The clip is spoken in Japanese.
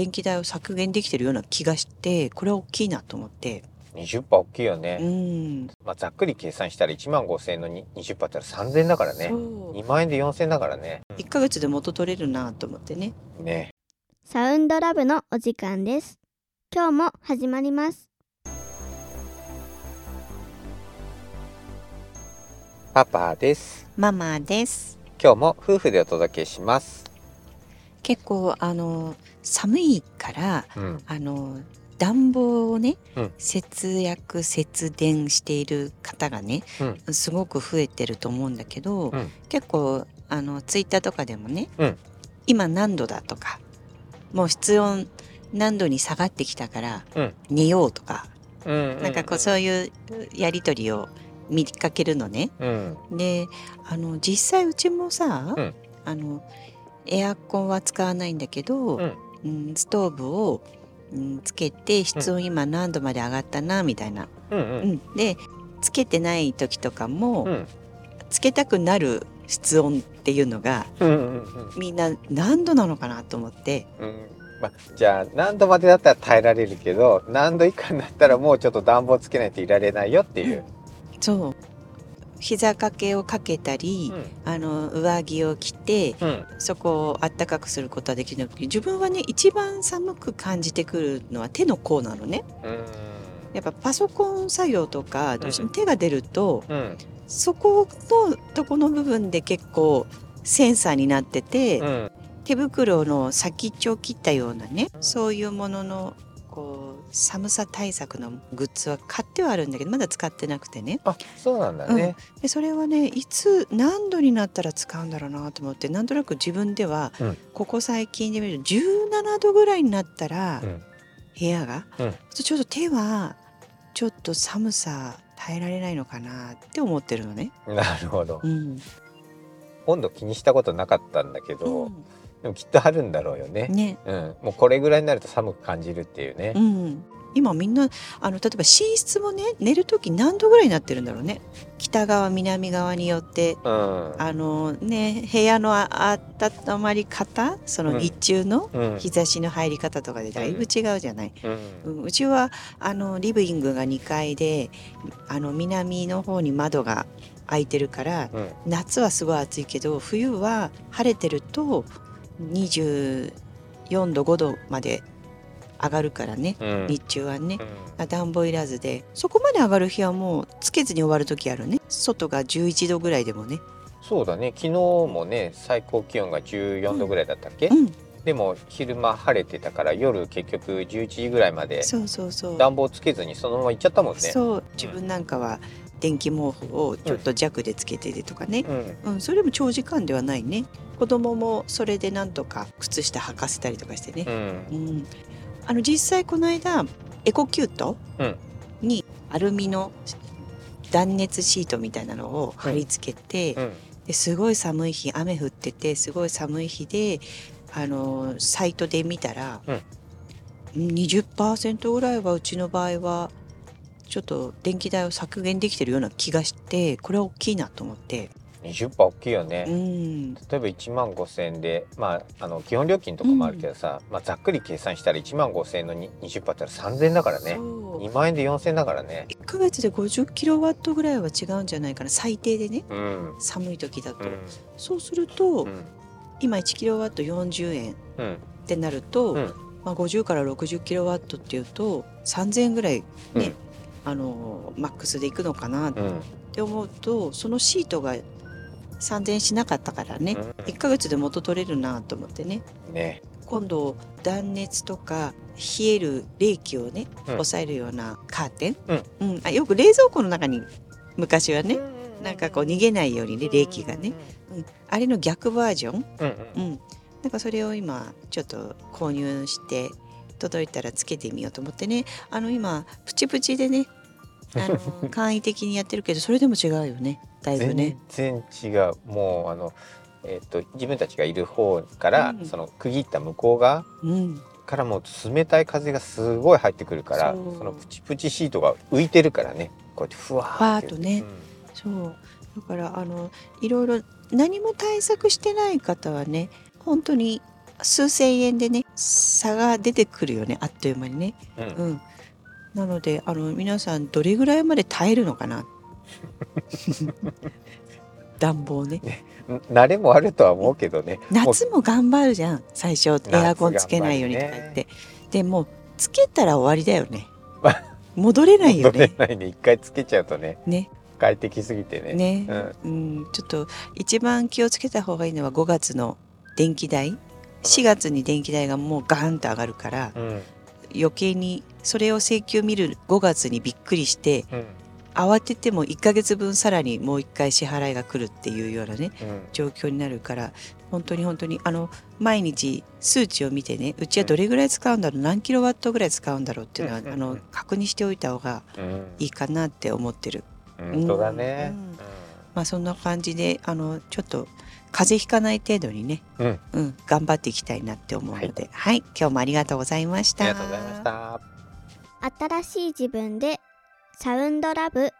電気代を削減できてるような気がしてこれは大きいなと思って。20%大きいよね、うん。まあ、ざっくり計算したら1万5000円のに20%だったら3000円だからね。そう。2万円で4000円だからね。1ヶ月で元取れるなと思ってね。ね。サウンドラブのお時間です。今日も始まります。パパです。ママです。今日も夫婦でお届けします結構あの寒いからうん。あの暖房をね、うん。節約節電している方がね、すごく増えてると思うんだけど、うん。結構あのツイッターとかでもね、うん。今何度だとかもう室温何度に下がってきたからうん。寝ようとか、うんなんかこうそういうやり取りを見かけるのね。うん。であの実際うちもさ、うん。あのエアコンは使わないんだけど、うん。うんストーブを、うん、つけて室温今何度まで上がったなみたいな。うんううん。ん、でつけてない時とかも、うん。つけたくなる室温っていうのがうんうんみんな何度なのかなと思って。うん。まあ、じゃあ何度までだったら耐えられるけど何度以下になったらもうちょっと暖房つけないといられないよっていう、そう膝掛けをかけたり、あの上着を着てうん。そこをあったかくすることはできる。自分はね一番寒く感じてくるのは手の甲なのね。うん。やっぱパソコン作業とかどうしても手が出ると、うん。そこのとこの部分で結構センサーになってて、うん。手袋の先っちょを切ったようなねそういうもののこう寒さ対策のグッズは買ってはあるんだけどまだ使ってなくてね。あそうなんだね、でそれはねいつ何度になったら使うんだろうなと思ってなんとなく自分では、うん。ここ最近で見ると17度ぐらいになったら、うん。部屋が、うん。ちょっと手はちょっと寒さ耐えられないのかなって思ってるのね。なるほど。うん。温度気にしたことなかったんだけど、でもきっとあるんだろうよね。うん、ね。うん、もうこれぐらいになると寒く感じるっていうね。う、ん、今みんなあの例えば寝室もね寝る時何度ぐらいになってるんだろうね。北側南側によって。うん。あのね部屋のあ温まり方そのうん。日中のうん。日差しの入り方とかでだいぶ違うじゃない、うん。うん。うちはあのリビングが2階であの南の方に窓が開いてるからうん。夏はすごい暑いけど冬は晴れてると24度5度まで上がるからねうん。日中はね。うん。暖房いらずで。そこまで上がる日はもうつけずに終わる時あるね。外が11度ぐらいでもね。そうだね。昨日もね最高気温が14度ぐらいだったっけ、うん。でも昼間晴れてたから夜結局11時ぐらいまでそうそうそう。暖房つけずにそのまま行っちゃったもんね。そう。自分なんかは電気毛布をちょっと弱でつけててとかね、うん。うんそれでも長時間ではないね。子供もそれでなんとか靴下履かせたりとかしてね。う、ん。うん。あの実際この間エコキュートうん。にアルミの断熱シートみたいなのを貼り付けて、うん。ですごい寒い日雨降っててすごい寒い日であのサイトで見たら、うん、20%ぐらいはうちの場合はちょっと電気代を削減できてるような気がしてこれは大きいなと思って、20%大きいよね。うん、例えば1万5,000円で、まあ、あの基本料金とかもあるけどさ、まあ、ざっくり計算したら1万5,000円のに20%だったら3,000円だからね。そう。2万円で4,000円だからね。1ヶ月で50キロワットぐらいは違うんじゃないかな。最低でね。うん。寒い時だと、うん。そうすると、うん。今1キロワット40円っうん。てなると、うん。まあ、50から60キロワットっていうと3000円ぐらいね、うんあのマックスでいくのかなっうん。て思うとそのシートが3000円しなかったからね、うん。1ヶ月で元取れるなと思ってね。ね。今度断熱とか冷える冷気をね、うん。抑えるようなカーテン、うん。うん。あよく冷蔵庫の中に昔はね、なんかこう逃げないようにね冷気がね、うん、あれの逆バージョン、うんうん。うん、なんかそれを今ちょっと購入して届いたらつけてみようと思ってね。あの今プチプチでねあの 簡易的にやってるけどそれでも違うよね。だいぶね。全然違う。もうあの、えっと自分たちがいる方から、うん。その区切った向こう側うん、からもう冷たい風がすごい入ってくるからそのプチプチシートが浮いてるからね。こうやってふわーっとね。そう。だからあのいろいろ何も対策してない方はね本当に数千円でね差が出てくるよねあっという間にね。うん。うん、なのであの皆さんどれぐらいまで耐えるのかな？暖房ね。慣れもあるとは思うけどね。夏も頑張るじゃん最初。エアコンつけないようにとか言って、でもうつけたら終わりだよね。戻れないよ戻れねないね一回つけちゃうとねね。快適すぎてね。ね、うん。うん、ちょっと一番気をつけた方がいいのは5月の電気代4月に電気代がもうガーンと上がるからうん。余計にそれを請求見る5月にびっくりしてうん。慌てても1ヶ月分さらにもう1回支払いが来るっていうようなねうん。状況になるから本当に本当にあの毎日数値を見てねうちはどれぐらい使うんだろう何キロワットぐらい使うんだろうっていうのはあの確認しておいた方がうん。いいかなって思ってる。本当だねうん。まあそんな感じであのちょっと風邪ひかない程度にね、うん。うん、頑張っていきたいなって思うので、はい、今日もありがとうございました。ありがとうございました。新しい自分でサウンドラブ